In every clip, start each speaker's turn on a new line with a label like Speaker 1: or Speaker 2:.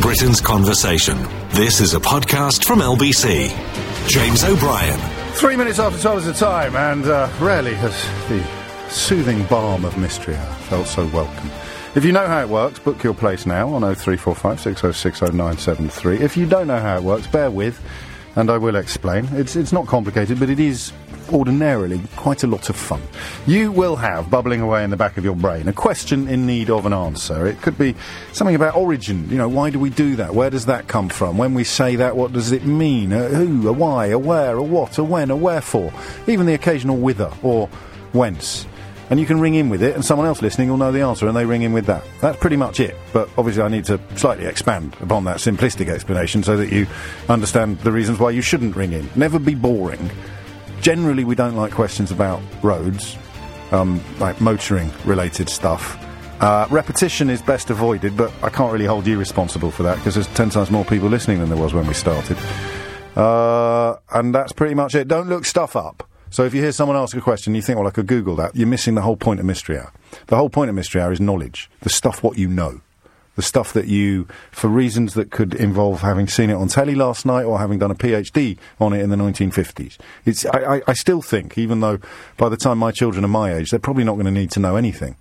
Speaker 1: Britain's Conversation. This is a podcast from LBC. James O'Brien.
Speaker 2: Three minutes after 12 is the time, and uh, rarely has the soothing balm of mystery felt so welcome. If you know how it works, book your place now on 0345 606 0973. If you don't know how it works, bear with, and I will explain. It's, it's not complicated, but it is ordinarily quite a lot of fun. You will have bubbling away in the back of your brain a question in need of an answer. It could be something about origin. You know, why do we do that? Where does that come from? When we say that, what does it mean? A who, a why, a where, a what, a when, a wherefore. Even the occasional whither or whence. And you can ring in with it, and someone else listening will know the answer, and they ring in with that. That's pretty much it. But obviously, I need to slightly expand upon that simplistic explanation so that you understand the reasons why you shouldn't ring in. Never be boring. Generally, we don't like questions about roads, um, like motoring related stuff. Uh, repetition is best avoided, but I can't really hold you responsible for that because there's ten times more people listening than there was when we started. Uh, and that's pretty much it. Don't look stuff up. So if you hear someone ask a question, you think, well, I could Google that, you're missing the whole point of Mystery Hour. The whole point of Mystery Hour is knowledge, the stuff what you know. The stuff that you, for reasons that could involve having seen it on telly last night or having done a PhD on it in the 1950s. It's, I, I, I still think, even though by the time my children are my age, they're probably not going to need to know anything.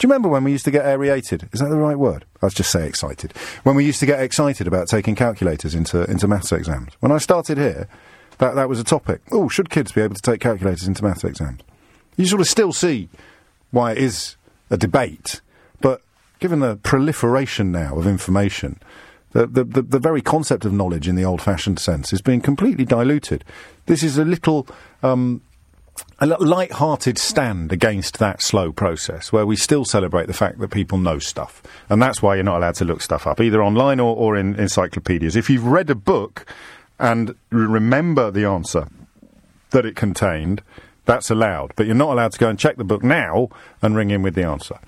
Speaker 2: Do you remember when we used to get aerated? Is that the right word? Let's just say excited. When we used to get excited about taking calculators into, into maths exams. When I started here, that, that was a topic. Oh, should kids be able to take calculators into maths exams? You sort of still see why it is a debate, but given the proliferation now of information, the, the, the, the very concept of knowledge in the old fashioned sense is being completely diluted. This is a little. Um, a light-hearted stand against that slow process, where we still celebrate the fact that people know stuff, and that's why you're not allowed to look stuff up, either online or, or in encyclopedias. If you've read a book and remember the answer that it contained, that's allowed. But you're not allowed to go and check the book now and ring in with the answer.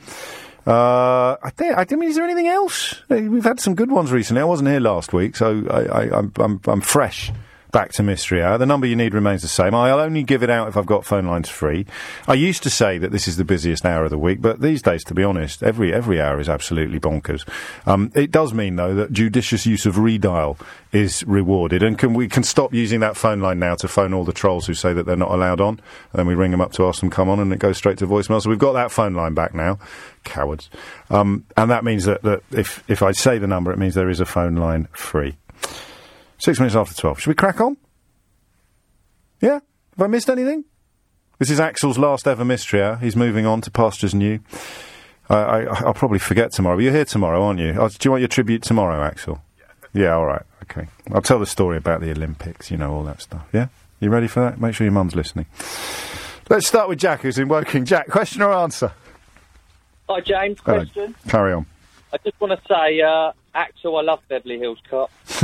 Speaker 2: Uh, I think. I mean, is there anything else? We've had some good ones recently. I wasn't here last week, so I, I'm, I'm, I'm fresh back to Mystery Hour. The number you need remains the same. I'll only give it out if I've got phone lines free. I used to say that this is the busiest hour of the week, but these days, to be honest, every every hour is absolutely bonkers. Um, it does mean, though, that judicious use of redial is rewarded, and can we can stop using that phone line now to phone all the trolls who say that they're not allowed on, and then we ring them up to ask them come on, and it goes straight to voicemail. So we've got that phone line back now. Cowards. Um, and that means that, that if if I say the number, it means there is a phone line free. Six minutes after twelve. Should we crack on? Yeah? Have I missed anything? This is Axel's last ever mystery hour. He's moving on to pastures new. I, I, I'll probably forget tomorrow. But you're here tomorrow, aren't you? Oh, do you want your tribute tomorrow, Axel? Yeah. Yeah, all right. Okay. I'll tell the story about the Olympics, you know, all that stuff. Yeah? You ready for that? Make sure your mum's listening. Let's start with Jack, who's in Woking. Jack, question or answer?
Speaker 3: Hi, James.
Speaker 2: Hello.
Speaker 3: Question.
Speaker 2: Carry on.
Speaker 3: I just want to say, uh, Axel, I love Beverly Hills Cop.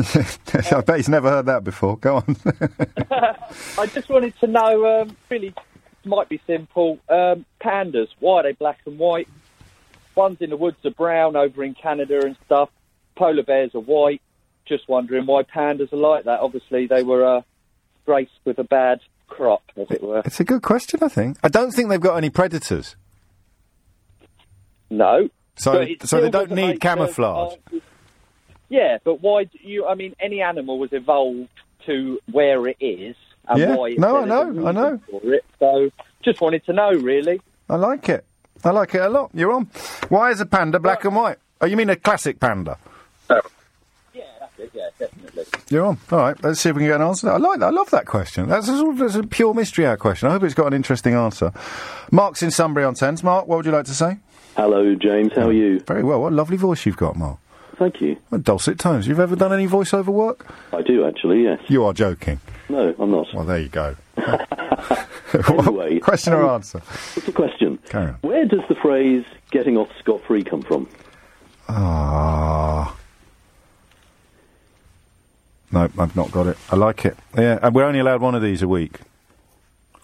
Speaker 2: I bet he's never heard that before. Go on.
Speaker 3: I just wanted to know, um, really, might be simple. Um, pandas, why are they black and white? Ones in the woods are brown over in Canada and stuff. Polar bears are white. Just wondering why pandas are like that. Obviously, they were uh, graced with a bad crop, as it were.
Speaker 2: it's a good question, I think. I don't think they've got any predators.
Speaker 3: No.
Speaker 2: So, so they don't need camouflage.
Speaker 3: answers- Yeah, but why do you? I mean, any animal was evolved to where it is, and
Speaker 2: Yeah.
Speaker 3: why.
Speaker 2: No, I know, I know.
Speaker 3: For it. So, just wanted to know, really.
Speaker 2: I like it. I like it a lot. You're on. Why is a panda black and white? Oh, you mean a classic panda? Oh.
Speaker 3: Yeah, that's it. Yeah, definitely.
Speaker 2: You're on. All right. Let's see if we can get an answer. I like that. I love that question. That's a, sort of- that's a pure mystery hour question. I hope it's got an interesting answer. Mark's in Sunbury on Thames. Mark, what would you like to say?
Speaker 4: Hello, James. How are you?
Speaker 2: Very well. What a lovely voice you've got, Mark.
Speaker 4: Thank you.
Speaker 2: Dulcet tones. You've ever done any voiceover work?
Speaker 4: I do actually. Yes.
Speaker 2: You are joking.
Speaker 4: No, I'm not.
Speaker 2: Well, there you go.
Speaker 4: Anyway,
Speaker 2: Question or
Speaker 4: um,
Speaker 2: answer?
Speaker 4: What's the question?
Speaker 2: Carry on.
Speaker 4: Where does the phrase "getting off scot free" come from?
Speaker 2: Ah. No, I've not got it. I like it. Yeah, and we're only allowed one of these a week.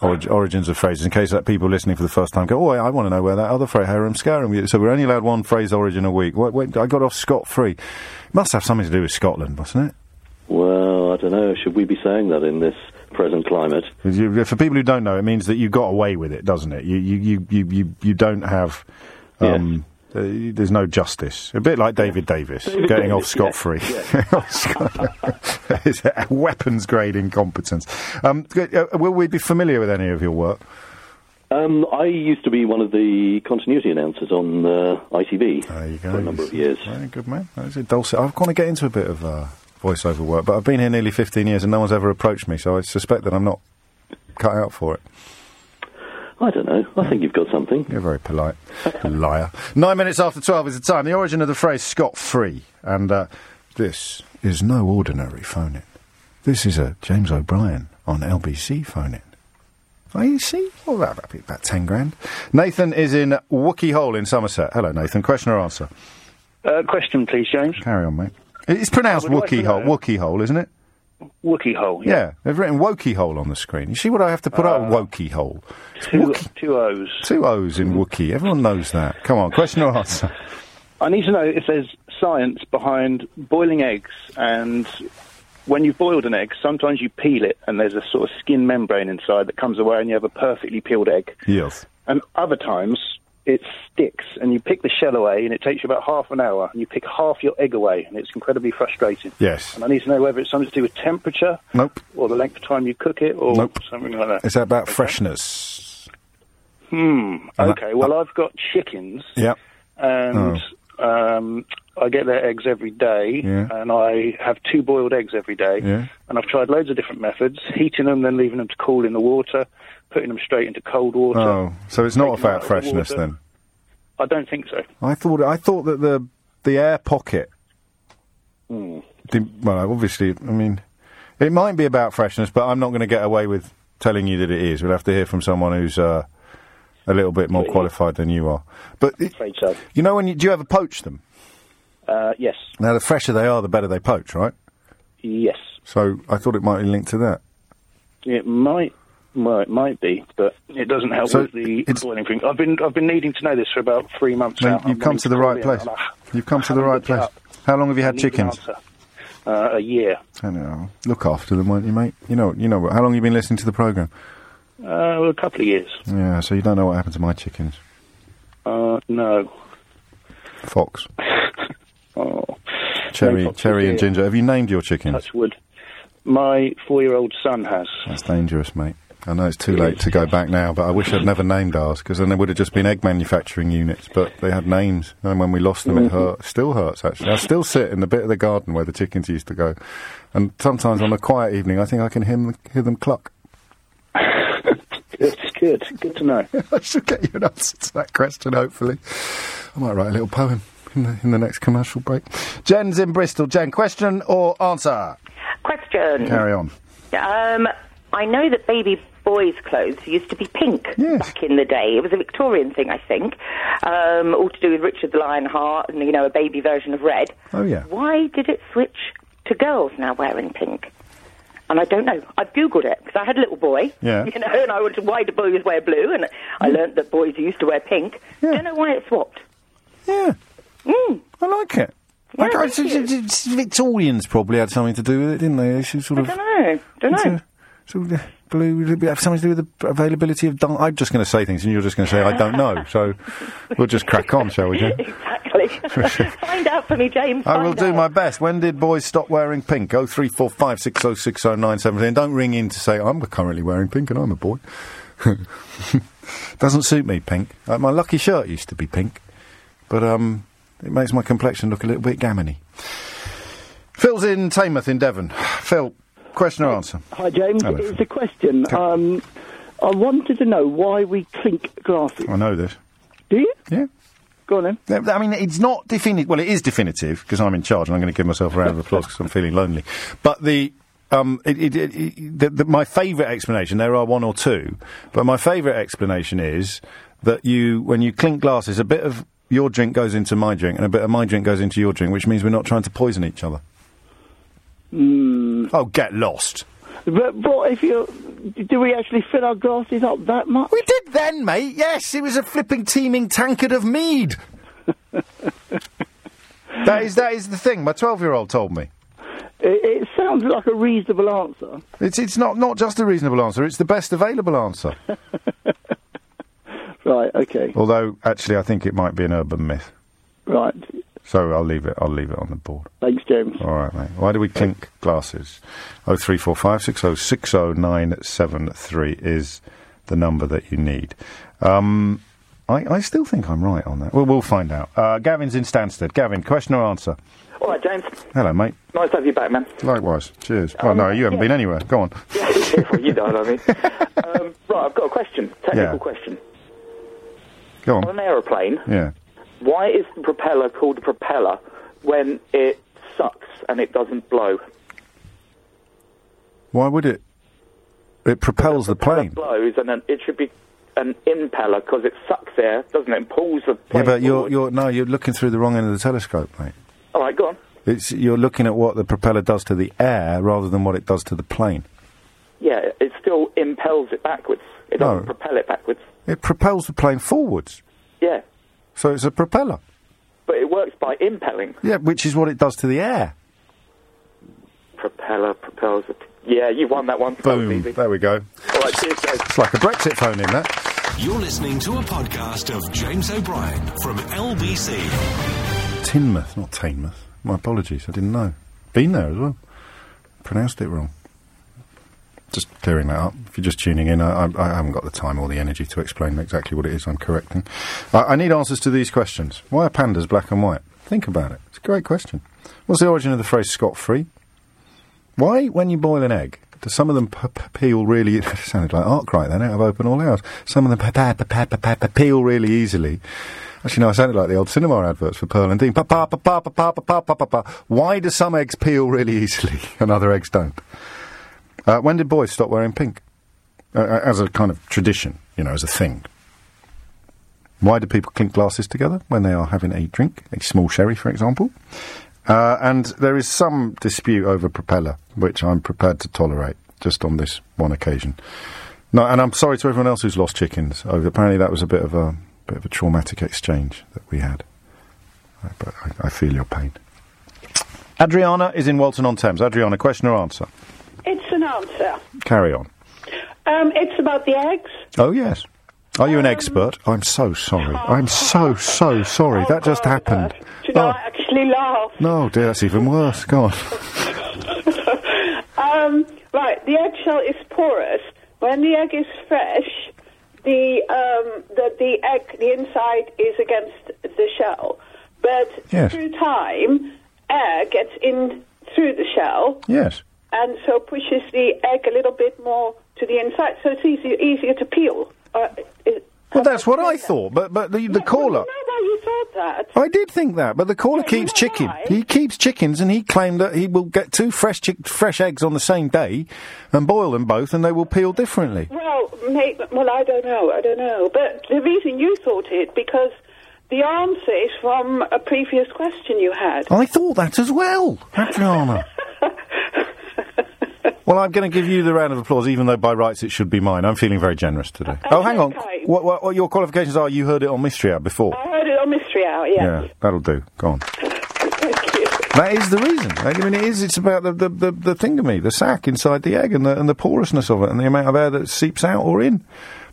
Speaker 2: Orig- origins of phrases, in case that people listening for the first time go, oh, I want to know where that other phrase, harum scarum. So we're only allowed one phrase origin a week. Wait, wait, I got off scot free. It must have something to do with Scotland, mustn't it?
Speaker 4: Well, I don't know. Should we be saying that in this present climate?
Speaker 2: you- For people who don't know, it means that you got away with it, doesn't it? You you you you you, you don't have. Um, uh, there's no justice. A bit like David Davis
Speaker 5: David
Speaker 2: getting
Speaker 5: Davis,
Speaker 2: off scot free. it's a weapons grade incompetence. Um, uh, will we be familiar with any of your work?
Speaker 4: Um, I used to be one of the continuity announcers on uh, ITV
Speaker 2: There you go.
Speaker 4: for a number of years.
Speaker 2: Very good man. That's it, dulcet. I've got to get into a bit of uh, voiceover work, but I've been here nearly 15 years and no one's ever approached me, so I suspect that I'm not cut out for it.
Speaker 4: I don't know. I think you've got something.
Speaker 2: You're very polite. Liar. Nine minutes after 12 is the time. The origin of the phrase scot free. And uh, this is no ordinary phone in. This is a James O'Brien on LBC phone in. Oh, you see? Oh, that, that'd be about 10 grand. Nathan is in Wookey Hole in Somerset. Hello, Nathan. Question or answer?
Speaker 6: Uh, question, please, James.
Speaker 2: Carry on, mate. It's pronounced Wookey
Speaker 6: like
Speaker 2: Hole. Wookey Hole, isn't it?
Speaker 6: Wookey hole.
Speaker 2: Yeah. They've written Wokey Hole on the screen. You see what I have to put up? Uh, Wokey Hole.
Speaker 6: Two, two O's.
Speaker 2: Two O's in Wookey. Everyone knows that. Come on, question or answer?
Speaker 6: I need to know if there's science behind boiling eggs and when you've boiled an egg, sometimes you peel it and there's a sort of skin membrane inside that comes away and you have a perfectly peeled egg.
Speaker 2: Yes.
Speaker 6: And other times it sticks and you pick the shell away and it takes you about half an hour and you pick half your egg away and it's incredibly frustrating.
Speaker 2: Yes.
Speaker 6: And I need to know whether it's something to do with temperature
Speaker 2: Nope.
Speaker 6: or the length of time you cook it or
Speaker 2: Nope.
Speaker 6: something like that. Is that.
Speaker 2: It's about
Speaker 6: Okay.
Speaker 2: freshness.
Speaker 6: Hmm. Okay. Well, I've got chickens.
Speaker 2: Yep.
Speaker 6: and um, I get their eggs every day,
Speaker 2: Oh. Yeah.
Speaker 6: and I have two boiled eggs every day.
Speaker 2: Yeah.
Speaker 6: And I've tried loads of different methods: heating them, then leaving them to cool in the water, putting them straight into cold water.
Speaker 2: Oh, so it's not
Speaker 6: Taking them out
Speaker 2: about freshness
Speaker 6: water.
Speaker 2: then.
Speaker 6: I don't think so.
Speaker 2: I thought I thought that the the air pocket. The- well, obviously, I mean, it might be about freshness, but I'm not going to get away with telling you that it is. We'll have to hear from someone who's uh, a little bit more qualified than you are. But it,
Speaker 6: so.
Speaker 2: you know, when you, do you ever poach them?
Speaker 6: Uh, yes.
Speaker 2: Now, the fresher they are, the better they poach, right?
Speaker 6: Yes.
Speaker 2: So I thought it might be linked to that.
Speaker 6: It might. Well, it might be, but it doesn't help
Speaker 2: So
Speaker 6: with the boiling thing. I've been I've been needing to know this for about three months now.
Speaker 2: you've come to the right place.
Speaker 6: I-
Speaker 2: You've come to the right place. How long have you had chickens?
Speaker 6: Uh, a year.
Speaker 2: I know. Look after them, won't you, mate? You know, you know. How long have you been listening to the program?
Speaker 6: Uh, well, a couple of years.
Speaker 2: Yeah, so you don't know what happened to my chickens.
Speaker 6: Uh, no.
Speaker 2: Fox,
Speaker 6: Oh.
Speaker 2: Cherry,
Speaker 6: No
Speaker 2: Cherry, and. Ginger. Have you named your chickens?
Speaker 6: Touch wood. My four-year-old son has.
Speaker 2: That's dangerous, mate. I know it's too late to go back now, but I wish I'd never named ours because then there would have just been egg manufacturing units. But they had names, and when we lost them, it hurt. Still hurts actually. I still sit in the bit of the garden where the chickens used to go, and sometimes on a quiet evening, I think I can hear them, hear them cluck.
Speaker 6: It's good. Good to know.
Speaker 2: I should get you an answer to that question, hopefully. I might write a little poem in the, in the next commercial break. Jen's in Bristol. Jen, question or answer?
Speaker 7: Question.
Speaker 2: Carry on.
Speaker 7: Um, I know that baby boys' clothes used to be pink
Speaker 2: Yes.
Speaker 7: back in the day. It was a Victorian thing, I think, um, all to do with Richard the Lionheart and you know a baby version of red.
Speaker 2: Oh, yeah.
Speaker 7: Why did it switch to girls now wearing pink? And I don't know. I've googled it because I had a little boy,
Speaker 2: Yeah.
Speaker 7: you know, and I wanted why do boys wear blue, and I learnt that boys used to wear pink.
Speaker 2: Yeah.
Speaker 7: Don't know why it swapped.
Speaker 2: Yeah,
Speaker 7: Mm.
Speaker 2: I like it.
Speaker 7: Yeah,
Speaker 2: Like, I-
Speaker 7: you.
Speaker 2: Victorians probably had something to do with it, didn't they? They sort
Speaker 7: I
Speaker 2: of.
Speaker 7: don't know. Don't know.
Speaker 2: A- sort of uh, blue would have something to do with the availability of. Dun- I'm just going to say things, and you're just going to say I don't know. So we'll just crack on, shall we, Jen?
Speaker 7: exactly. Find out for me, James.
Speaker 2: I will
Speaker 7: Find
Speaker 2: do
Speaker 7: out.
Speaker 2: my best. When did boys stop wearing pink? Oh three four five six oh six oh nine seventeen. Don't ring in to say I'm currently wearing pink and I'm a boy. Doesn't suit me, pink. Uh, my lucky shirt used to be pink, but um, it makes my complexion look a little bit gammony. Phil's in Teignmouth in Devon. Phil, question or answer?
Speaker 8: Hi, James.
Speaker 2: Hello,
Speaker 8: it's a question. Um, I wanted to know why we clink glasses.
Speaker 2: I know this.
Speaker 8: Do you?
Speaker 2: Yeah.
Speaker 8: Go on then.
Speaker 2: I mean, it's not definitive. Well, it is definitive because I'm in charge, and I'm going to give myself a round of applause because I'm feeling lonely. But the um, it, it, it, it, the, the, my favourite explanation. There are one or two, but my favourite explanation is that you, when you clink glasses, a bit of your drink goes into my drink, and a bit of my drink goes into your drink, which means we're not trying to poison each other. Hmm. Oh, get lost.
Speaker 8: But, but if you do, we actually fill our glasses up that much?
Speaker 2: We did then, mate. Yes, it was a flipping teeming tankard of mead. that is that is the thing. My twelve-year-old told me.
Speaker 8: It, it sounds like a reasonable answer.
Speaker 2: It's it's not not just a reasonable answer. It's the best available answer.
Speaker 8: Right. Okay.
Speaker 2: Although, actually, I think it might be an urban myth.
Speaker 8: Right.
Speaker 2: So I'll leave it. I'll leave it on the board.
Speaker 8: Thanks, James.
Speaker 2: All right, mate. Why do we clink glasses? Oh three four five six oh six oh nine seven three is the number that you need. Um, I, I still think I'm right on that. Well, we'll find out. Uh, Gavin's in Stansted. Gavin, question or answer?
Speaker 5: All right, James.
Speaker 2: Hello, mate.
Speaker 5: Nice to have you back, man.
Speaker 2: Likewise. Cheers. oh no, you haven't been anywhere. Go on.
Speaker 5: Yeah, you know what I mean. Um, right, I've got a question. Technical
Speaker 2: Yeah.
Speaker 5: question.
Speaker 2: Go
Speaker 5: On
Speaker 2: on.
Speaker 5: an aeroplane,
Speaker 2: Yeah.
Speaker 5: Why is the propeller called a propeller when it sucks and it doesn't blow?
Speaker 2: Why would it? It propels the plane.
Speaker 5: It blows, and then it should be an impeller because it sucks air, doesn't it? And pulls the
Speaker 2: Yeah, but you're
Speaker 5: forward.
Speaker 2: you're no, you're looking through the wrong end of the telescope, mate.
Speaker 5: All right, go on.
Speaker 2: It's you're looking at what the propeller does to the air rather than what it does to the plane.
Speaker 5: Yeah, it still impels it backwards. It doesn't
Speaker 2: No.
Speaker 5: propel it backwards.
Speaker 2: It propels the plane forwards,
Speaker 5: Yeah,
Speaker 2: so it's a propeller.
Speaker 5: but it works by impelling.
Speaker 2: Yeah, which is what it does to the air.
Speaker 5: Propeller propels it. Yeah, you won that one.
Speaker 2: Boom.
Speaker 5: easy.
Speaker 2: There we go.
Speaker 5: All right, cheers, guys.
Speaker 2: It's like a Brexit phone in that.
Speaker 1: You're listening to a podcast of James O'Brien from LBC.
Speaker 2: Tinmouth, not Tainmouth. My apologies, I didn't know. Been there as well. Pronounced it wrong just clearing that up. If you're just tuning in, I, I, I haven't got the time or the energy to explain exactly what it is I'm correcting. I, I need answers to these questions. Why are pandas black and white? Think about it. It's a great question. What's the origin of the phrase scot free? Why, when you boil an egg, do some of them p- p- peel really? It sounded like Arkwright then, out of Open All Hours. Some of them p- peel really easily. Actually, no, I sounded like the old cinema adverts for Pearl and Dean. Why do some eggs peel really easily and other eggs don't? Uh, when did boys stop wearing pink? Uh, uh, as a kind of tradition, you know, as a thing. Why do people clink glasses together when they are having a drink, a small sherry, for example? Uh, and there is some dispute over propeller, which I'm prepared to tolerate, just on this one occasion. No, and I'm sorry to everyone else who's lost chickens. Over apparently that was a bit of a bit of a traumatic exchange that we had. But I, I feel your pain. Adriana is in Walton on Thames. Adriana, question or answer?
Speaker 9: It's an answer.
Speaker 2: Carry on.
Speaker 9: Um, it's about the eggs.
Speaker 2: Oh yes. Are you an expert? I'm so sorry. I'm so so sorry. that just happened.
Speaker 9: Should I actually laugh?
Speaker 2: No, dear, that's even worse. Go on.
Speaker 9: Um, right, the eggshell is porous. When the egg is fresh, the um, the the egg, the inside is against the shell. But
Speaker 2: Yes.
Speaker 9: through time, air gets in through the shell,
Speaker 2: Yes.
Speaker 9: And so pushes the egg a little bit more to the inside, so it's easier easier to peel. Uh, it,
Speaker 2: Well, that's what I thought, but but the, the caller.
Speaker 9: I know why you thought that.
Speaker 2: I did think that, but the caller keeps chicken. He keeps chickens, and he claimed that he will get two fresh chick- fresh eggs on the same day, and boil them both, and they will peel differently.
Speaker 9: Well, may, well, I don't know. I don't know. But the reason you thought it because the answer is from a previous question you had.
Speaker 2: I thought that as well, Adriana. well, I'm going to give you the round of applause, even though by rights it should be mine. I'm feeling very generous today. oh, hang on.
Speaker 9: okay.
Speaker 2: What, what, what your qualifications are? You heard it on Mystery Hour before.
Speaker 9: I heard it on Mystery Hour. Yeah.
Speaker 2: Yeah, that'll do. Go on. That is the reason. I mean, it is. It's about the the the, the thingamy, the sac inside the egg, and the and the porousness of it, and the amount of air that seeps out or in.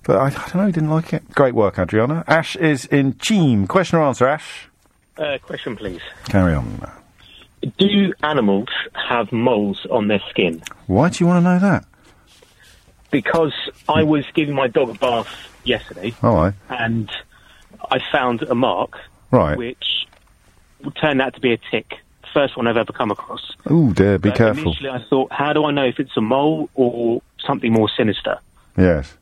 Speaker 2: But I, I don't know. He didn't like it. Great work, Adriana. Ash is in Cheam. Question or answer, Ash?
Speaker 10: Uh, question, please.
Speaker 2: Carry on.
Speaker 10: Do animals have moles on their skin?
Speaker 2: Why do you want to know that?
Speaker 10: Because I was giving my dog a bath yesterday, oh,
Speaker 2: All right.
Speaker 10: and I found a mark,
Speaker 2: Right.
Speaker 10: which turned out to be a tick. First one I've ever come across.
Speaker 2: Oh dear. Be
Speaker 10: But
Speaker 2: careful.
Speaker 10: Initially, I thought, how do I know if it's a mole or something more sinister?
Speaker 2: Yes.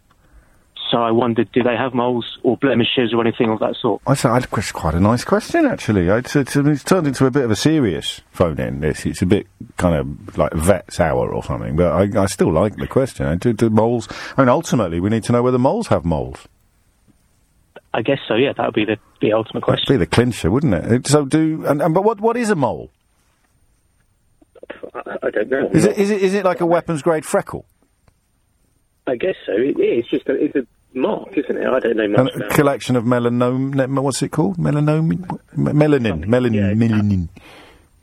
Speaker 10: So I wondered, do they have moles or blemishes or anything of that sort?
Speaker 2: I said, it's quite a nice question, actually. It's, it's, it's turned into a bit of a serious phone in. This it's a bit kind of like vet's hour or something, but I, I still like the question. Do, do moles? I mean, ultimately, we need to know whether moles have moles.
Speaker 10: I guess so. Yeah, that would be the, the ultimate
Speaker 2: That'd
Speaker 10: question.
Speaker 2: be the clincher, wouldn't it? It- So do and, and but what what is a mole?
Speaker 10: I, I don't know.
Speaker 2: Is it is it is it like a weapons grade freckle?
Speaker 10: I guess so. It is just a, it's a mark, isn't it? I don't know much
Speaker 2: a
Speaker 10: about.
Speaker 2: collection of melanome. What's it called? Melanome. Melanin. Melanin. Melanin.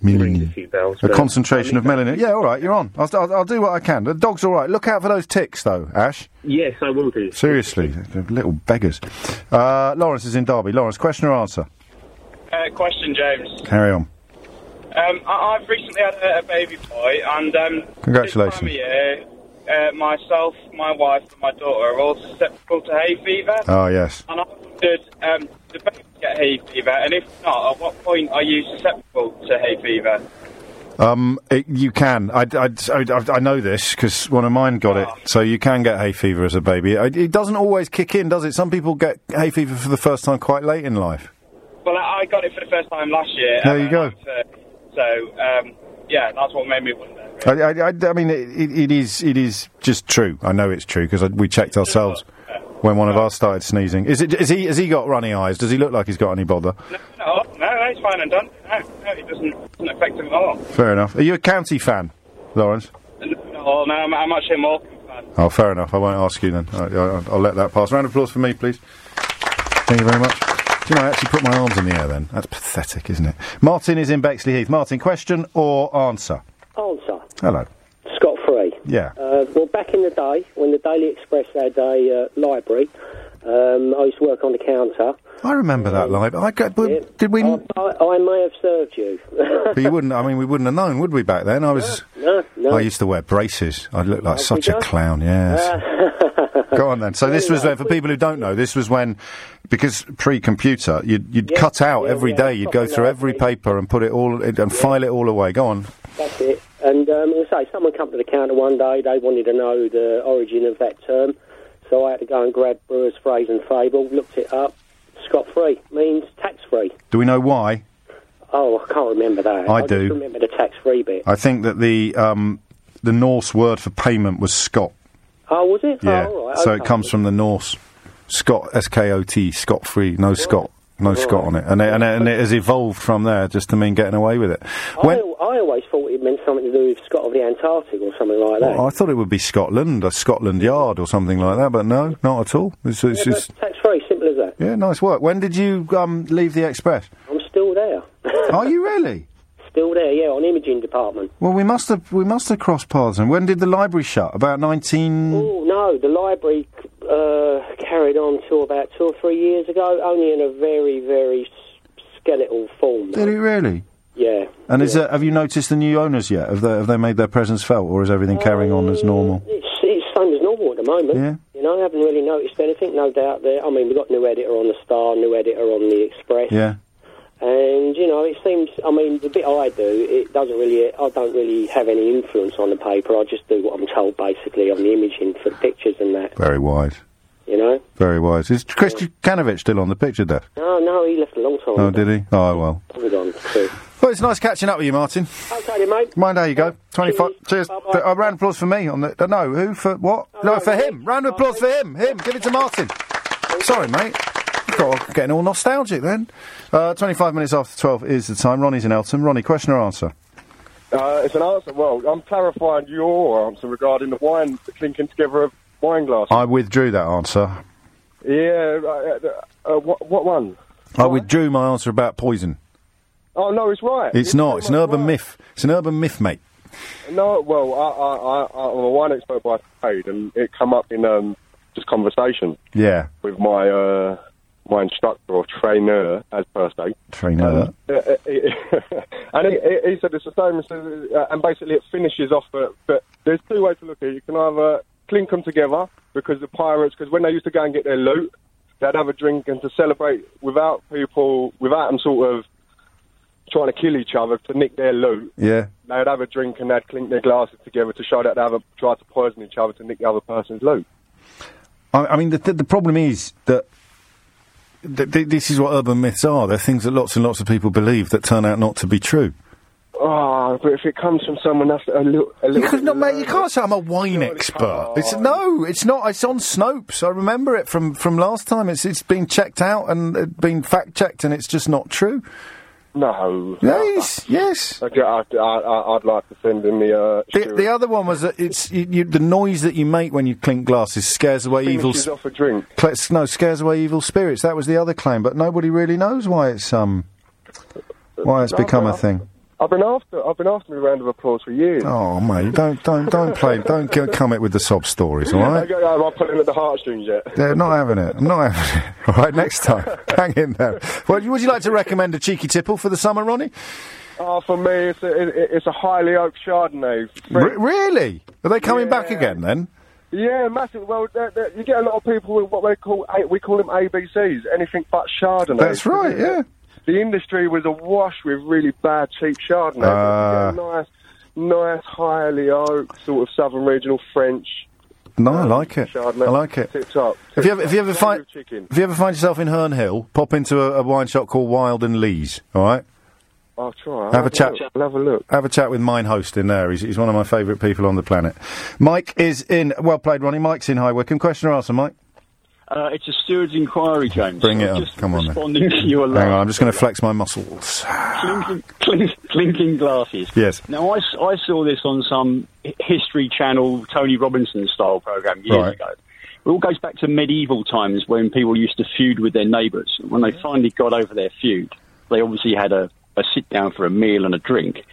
Speaker 2: Melanin.
Speaker 10: few bells,
Speaker 2: A concentration of melanin. Yeah, all right, you're on. I'll, I'll, I'll do what I can. The dog's all right. Look out for those ticks, though, Ash.
Speaker 10: Yes, I will do.
Speaker 2: Seriously, little beggars. Uh, Lawrence is in Derby. Lawrence, question or answer?
Speaker 11: Uh, question, James.
Speaker 2: Carry on.
Speaker 11: Um, I- I've recently had a, a baby boy, and um,
Speaker 2: Congratulations.
Speaker 11: This time of year, uh, myself, my wife, and my daughter are all susceptible to hay fever.
Speaker 2: Oh, yes.
Speaker 11: And I wondered, um, do babies get hay fever? And if not, at what point are you susceptible to hay fever?
Speaker 2: Um, it, you can. I, I, I, I know this because one of mine got it. So you can get hay fever as a baby. It, it doesn't always kick in, does it? Some people get hay fever for the first time quite late in life.
Speaker 11: Well, I got it for the first time last year.
Speaker 2: There you go.
Speaker 11: I- So, um, yeah, that's what made me wonder.
Speaker 2: I, I, I, I mean, it, it, it is it is just true. I know it's true because we checked ourselves when one of us started sneezing. Is it? Is he? Has he got runny eyes? Does he look like he's got any bother?
Speaker 11: No, no, no, it's fine and done. No, no, it doesn't, doesn't affect him at all.
Speaker 2: Fair enough. Are you a county fan, Lawrence?
Speaker 11: No, no, I'm, I'm actually a Morecambe fan.
Speaker 2: Oh, fair enough. I won't ask you then. I, I, I'll let that pass. Round of applause for me, please. Thank you very much. Do you know, I actually put my arms in the air then. That's pathetic, isn't it? Martin is in Bexley Heath. Martin, question or answer?
Speaker 10: Answer.
Speaker 2: Hello.
Speaker 10: Scot free.
Speaker 2: Yeah.
Speaker 10: Uh, well, back in the day, when the Daily Express had a uh, library, um, I used to work on the counter.
Speaker 2: I remember that live. I got, but did we?
Speaker 10: I, I may have served you.
Speaker 2: but you wouldn't. I mean, we wouldn't have known, would we? Back then, I was.
Speaker 10: no, no.
Speaker 2: I used to wear braces. I looked like such a clown. Yes. Go on then. So this was when, for people who don't know, this was when, because pre-computer, you'd, you'd
Speaker 10: Yeah,
Speaker 2: cut out
Speaker 10: yeah,
Speaker 2: every
Speaker 10: yeah,
Speaker 2: day. You'd go through every paper and put it all and file it all away. Go on.
Speaker 10: That's it. And um, as I say, someone come to the counter one day. They wanted to know the origin of that term, so I had to go and grab Brewer's phrase and fable, looked it up. Scot free means tax free.
Speaker 2: Do we know why?
Speaker 10: Oh, I can't remember that.
Speaker 2: I
Speaker 10: just
Speaker 2: do.
Speaker 10: remember the tax free bit.
Speaker 2: I think that the um, the Norse word for payment was Scot.
Speaker 10: Oh, was it?
Speaker 2: Yeah.
Speaker 10: Oh, all right,
Speaker 2: So
Speaker 10: okay.
Speaker 2: it comes from the Norse Scot S K O T Scot free. No Scot. No Scot on it, and it, and it, and it has evolved from there just to mean getting away with it. When,
Speaker 10: I, I always thought it meant something to do with Scott of the Antarctic or something like that.
Speaker 2: Well, I thought it would be Scotland, a Scotland Yard or something like that, but no, not at all. It's, it's,
Speaker 10: yeah,
Speaker 2: it's,
Speaker 10: tax free, simple as that.
Speaker 2: yeah, nice work. When did you um, leave the Express?
Speaker 10: I'm still there.
Speaker 2: Are you really?
Speaker 10: Still there, yeah, on imaging department.
Speaker 2: Well, we must have we must have crossed paths. And when did the library shut? About nineteen.
Speaker 10: Oh no, the library uh, carried on till about two or three years ago, only in a very, very skeletal form.
Speaker 2: Did it really?
Speaker 10: Yeah.
Speaker 2: And is there, have you noticed the new owners yet? Have they have they made their presence felt, or is everything carrying on as normal?
Speaker 10: It's, it's same as normal at the moment.
Speaker 2: Yeah.
Speaker 10: You know, I haven't really noticed anything, no doubt there. I mean, we've got new editor on the Star, new editor on the Express.
Speaker 2: Yeah.
Speaker 10: And, you know, it seems, I mean, the bit I do, it doesn't really, I don't really have any influence on the paper. I just do what I'm told, basically, on the imaging for the pictures and that,
Speaker 2: Very wise.
Speaker 10: you know.
Speaker 2: Very wise. Is Chris Kanovich still on the picture desk?
Speaker 10: No, no, he left a long time ago.
Speaker 2: Oh,
Speaker 10: ago.
Speaker 2: did he? Oh, well.
Speaker 10: Too.
Speaker 2: Well, it's nice catching up with you, Martin.
Speaker 10: Okay, mate.
Speaker 2: Mind how you go. 25. Cheers. Th- A round of applause for me on the. Uh, no, who for what? no, for him. Round of applause for him. Him. Give it to Martin. Sorry, mate. Got getting all nostalgic then. Uh, 25 minutes after 12 is the time. Ronnie's in Elton. Ronnie, question or answer?
Speaker 12: Uh, it's an answer. Well, I'm clarifying your answer regarding the wine, the clinking together of wine glasses.
Speaker 2: I withdrew that answer.
Speaker 12: Yeah, uh, uh, uh, what, what one?
Speaker 2: I withdrew my answer about poison.
Speaker 12: Oh no, it's right.
Speaker 2: It's not. It's an urban myth. It's an urban myth, mate.
Speaker 12: No, well, I, I, I, I'm a wine expert by trade, and it come up in um, just conversation
Speaker 2: Yeah.
Speaker 12: with my uh, my instructor or trainer, as per se.
Speaker 2: Trainer.
Speaker 12: Uh, uh, uh, and he, he- he said it's the same, as, uh, and basically it finishes off. But, but there's two ways to look at it. You can either clink them together because the pirates, because when they used to go and get their loot, they'd have a drink and to celebrate without people, without them sort of trying to kill each other to nick their loot.
Speaker 2: Yeah.
Speaker 12: They'd have a drink and they'd clink their glasses together to show that they haven't tried to poison each other to nick the other person's loot.
Speaker 2: I, I mean, the, the, the problem is that th- th- this is what urban myths are. They're things that lots and lots of people believe that turn out not to be true.
Speaker 12: Oh, but if it comes from someone that's a little, a little
Speaker 2: You, could not, mate, you can't say I'm a wine expert. It's no, it's not. It's on Snopes. I remember it from, from last time. It's it's been checked out and uh, been fact checked, and it's just not true.
Speaker 12: No.
Speaker 2: Yes, yes.
Speaker 12: I, I, I, I'd like to send in the. Uh,
Speaker 2: The, the other one was that it's you, you, the noise that you make when you clink glasses scares away evil.
Speaker 12: Off a drink.
Speaker 2: no, scares away evil spirits. That was the other claim, but nobody really knows why it's um why it's
Speaker 12: No,
Speaker 2: become
Speaker 12: no.
Speaker 2: a thing.
Speaker 12: I've been after I've been after a round of applause for years.
Speaker 2: Oh, mate, don't don't don't play. Don't get, come it with the sob stories, all right?
Speaker 12: I, am not pulling at the heartstrings yet.
Speaker 2: They're not having it. I'm not having it. All right, next time, hang in there. Would you, would you like to recommend a cheeky tipple for the summer, Ronnie?
Speaker 12: Oh, for me, it's a, it, it's a highly oak Chardonnay.
Speaker 2: Re- really? Are they coming back again then?
Speaker 12: Yeah, massive. Well, they're, they're, you get a lot of people with what they call we call them ABCs, anything but Chardonnay.
Speaker 2: That's right. Yeah.
Speaker 12: The industry was awash with really bad, cheap Chardonnay. but
Speaker 2: Ah.
Speaker 12: you get a nice, nice, highly oak sort of southern regional French.
Speaker 2: No, I like it.
Speaker 12: Chardonnay.
Speaker 2: I like it.
Speaker 12: Tip top.
Speaker 2: If you ever, if you ever find, if you ever find yourself in Herne Hill, pop into a, a wine shop called Wild and Lees. All right.
Speaker 12: I'll try. I'll
Speaker 2: Have a chat.
Speaker 12: I'll have a look.
Speaker 2: Have a chat with mine host in there. He's, he's one of my favourite people on the planet. Mike is in. Well played, Ronnie. Mike's in High Wycombe. Question or answer, Mike?
Speaker 13: Uh, it's a steward's inquiry, James.
Speaker 2: Bring it
Speaker 13: I'm
Speaker 2: Come on, then.
Speaker 13: to your
Speaker 2: Hang on, I'm just going to flex my muscles.
Speaker 13: clinking, clink, clinking glasses.
Speaker 2: Yes.
Speaker 13: Now, I, I saw this on some History Channel Tony Robinson style program years
Speaker 2: Right.
Speaker 13: ago. It all goes back to medieval times when people used to feud with their neighbours. When they finally got over their feud, they obviously had a, a sit down for a meal and a drink.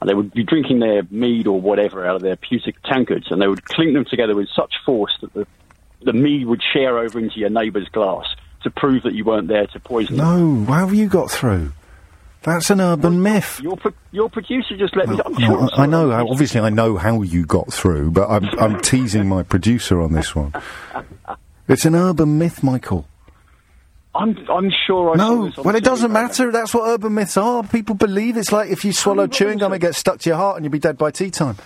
Speaker 13: And they would be drinking their mead or whatever out of their pewter tankards, and they would clink them together with such force that the, the mead would share over into your neighbour's glass to prove that you weren't there to poison them.
Speaker 2: No, how have you got through? That's an urban myth.
Speaker 13: Your, pro- your producer just let me. I'm
Speaker 2: No,
Speaker 13: sure
Speaker 2: I, I know. How, obviously, I know how you got through, but I'm, I'm teasing my producer on this one. It's an urban myth, Michael.
Speaker 13: I'm, I'm sure I
Speaker 2: No, well, it doesn't matter. That's what urban myths are. People believe it's like if you swallow chewing gum, it gets stuck to your heart, and you'll be dead by tea time.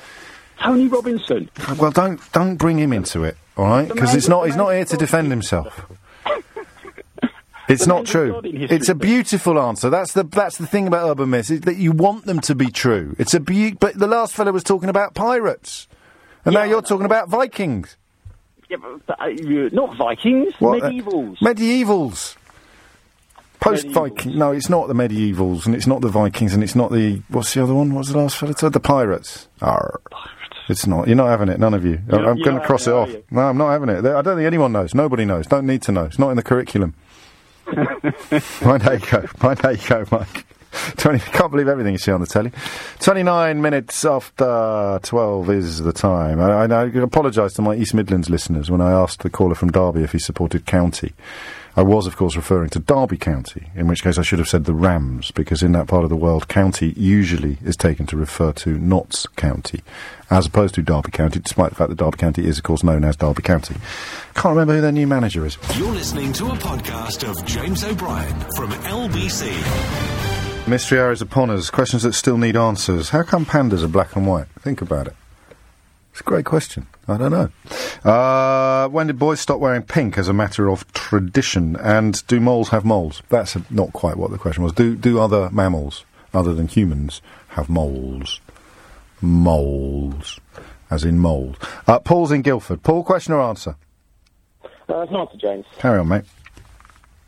Speaker 13: Tony Robinson.
Speaker 2: Well, don't don't bring him into it, all right? Because it's not. He's not here to defend himself. It's not true.
Speaker 13: God in history.
Speaker 2: It's a beautiful answer. That's the that's the thing about urban myths is that you want them to be true. It's a be- but the last fellow was talking about pirates, and now you're talking about Vikings.
Speaker 13: Yeah, but, uh, not Vikings,
Speaker 2: What, uh,
Speaker 13: medievals.
Speaker 2: Medievals. Post Viking. No, it's not the medievals, and it's not the Vikings, and it's not the what's the other one? What's the last fellow said? The pirates. Arr. It's not. You're not having it. None of you.
Speaker 13: You're-
Speaker 2: I'm going to cross it
Speaker 13: having
Speaker 2: off.
Speaker 13: you?
Speaker 2: No, I'm not having it. I don't think anyone knows. Nobody knows. Don't need to know. It's not in the curriculum. right, there you go. Right, there you go, Mike. 20, I can't believe everything you see on the telly. 29 minutes after 12 is the time. I, I, I apologise to my East Midlands listeners when I asked the caller from Derby if he supported county. I was, of course, referring to Derby County, in which case I should have said the Rams, because in that part of the world, county usually is taken to refer to Notts County, as opposed to Derby County, despite the fact that Derby County is, of course, known as Derby County. Can't remember who their new manager is.
Speaker 1: You're listening to a podcast of James O'Brien from LBC.
Speaker 2: Mystery hour is upon us. Questions that still need answers. How come pandas are black and white? Think about it. It's a great question. I don't know. Uh, when did boys stop wearing pink as a matter of tradition? And do moles have moles? That's a, not quite what the question was. Do do other mammals, other than humans, have moles? Moles, as in moles. Uh, Paul's in Guildford. Paul, question or answer?
Speaker 14: Uh, it's an answer, James.
Speaker 2: Carry on, mate.